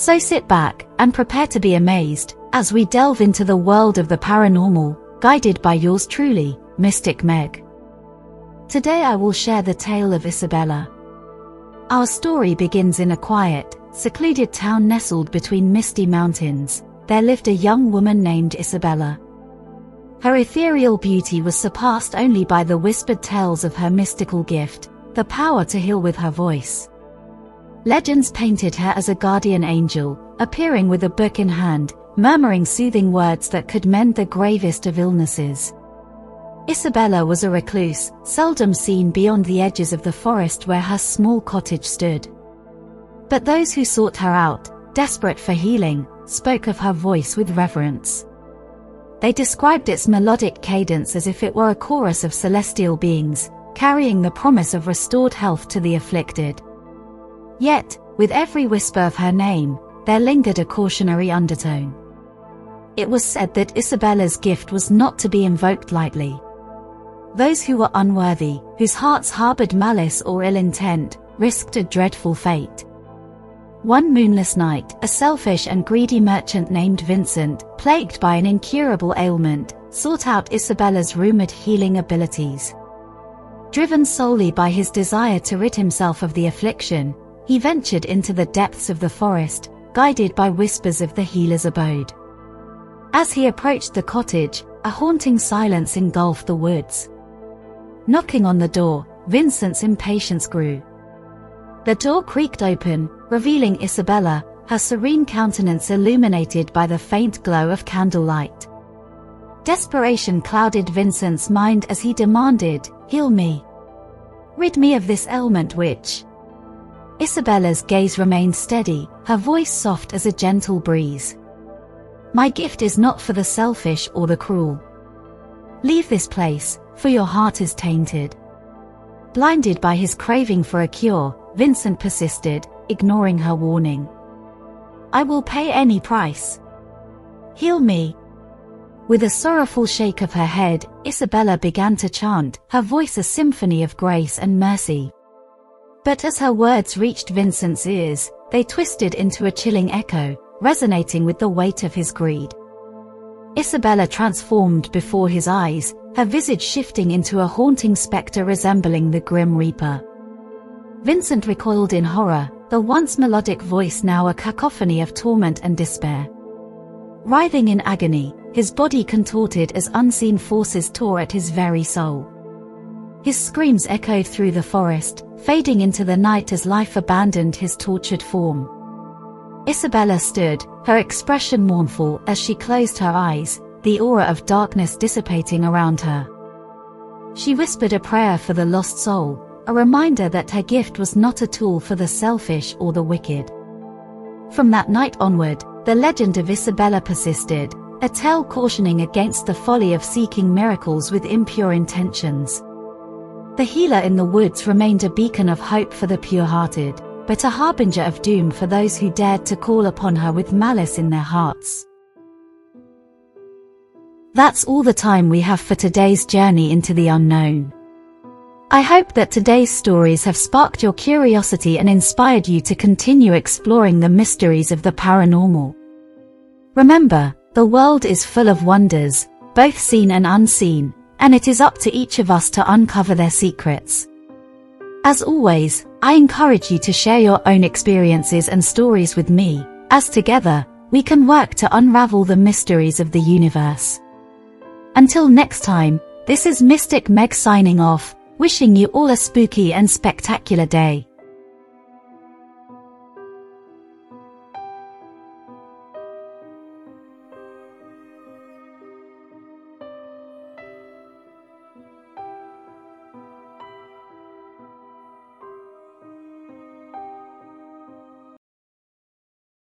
So sit back and prepare to be amazed as we delve into the world of the paranormal, guided by yours truly, Mystic Meg. Today I will share the tale of Isabella. Our story begins in a quiet, secluded town nestled between misty mountains. There lived a young woman named Isabella. Her ethereal beauty was surpassed only by the whispered tales of her mystical gift, the power to heal with her voice. Legends painted her as a guardian angel, appearing with a book in hand, murmuring soothing words that could mend the gravest of illnesses. Isabella was a recluse, seldom seen beyond the edges of the forest where her small cottage stood. But those who sought her out, desperate for healing, spoke of her voice with reverence. They described its melodic cadence as if it were a chorus of celestial beings, carrying the promise of restored health to the afflicted. Yet, with every whisper of her name, there lingered a cautionary undertone. It was said that Isabella's gift was not to be invoked lightly. Those who were unworthy, whose hearts harbored malice or ill intent, risked a dreadful fate. One moonless night, a selfish and greedy merchant named Vincent, plagued by an incurable ailment, sought out Isabella's rumored healing abilities. Driven solely by his desire to rid himself of the affliction, he ventured into the depths of the forest, guided by whispers of the healer's abode. As he approached the cottage, a haunting silence engulfed the woods. Knocking on the door, Vincent's impatience grew. The door creaked open, revealing Isabella, her serene countenance illuminated by the faint glow of candlelight. Desperation clouded Vincent's mind as he demanded, Heal me. Rid me of this ailment which. Isabella's gaze remained steady, her voice soft as a gentle breeze. My gift is not for the selfish or the cruel. Leave this place, for your heart is tainted. Blinded by his craving for a cure, Vincent persisted, ignoring her warning. I will pay any price. Heal me. With a sorrowful shake of her head, Isabella began to chant, her voice a symphony of grace and mercy. But as her words reached Vincent's ears, they twisted into a chilling echo, resonating with the weight of his greed. Isabella transformed before his eyes, her visage shifting into a haunting spectre resembling the Grim Reaper. Vincent recoiled in horror, the once melodic voice now a cacophony of torment and despair. Writhing in agony, his body contorted as unseen forces tore at his very soul. His screams echoed through the forest, fading into the night as life abandoned his tortured form. Isabella stood, her expression mournful as she closed her eyes, the aura of darkness dissipating around her. She whispered a prayer for the lost soul, a reminder that her gift was not a tool for the selfish or the wicked. From that night onward, the legend of Isabella persisted, a tale cautioning against the folly of seeking miracles with impure intentions. The healer in the woods remained a beacon of hope for the pure-hearted, but a harbinger of doom for those who dared to call upon her with malice in their hearts. That's all the time we have for today's journey into the unknown. I hope that today's stories have sparked your curiosity and inspired you to continue exploring the mysteries of the paranormal. Remember, the world is full of wonders, both seen and unseen, and it is up to each of us to uncover their secrets. As always, I encourage you to share your own experiences and stories with me, as together, we can work to unravel the mysteries of the universe. Until next time, this is Mystic Meg signing off, wishing you all a spooky and spectacular day.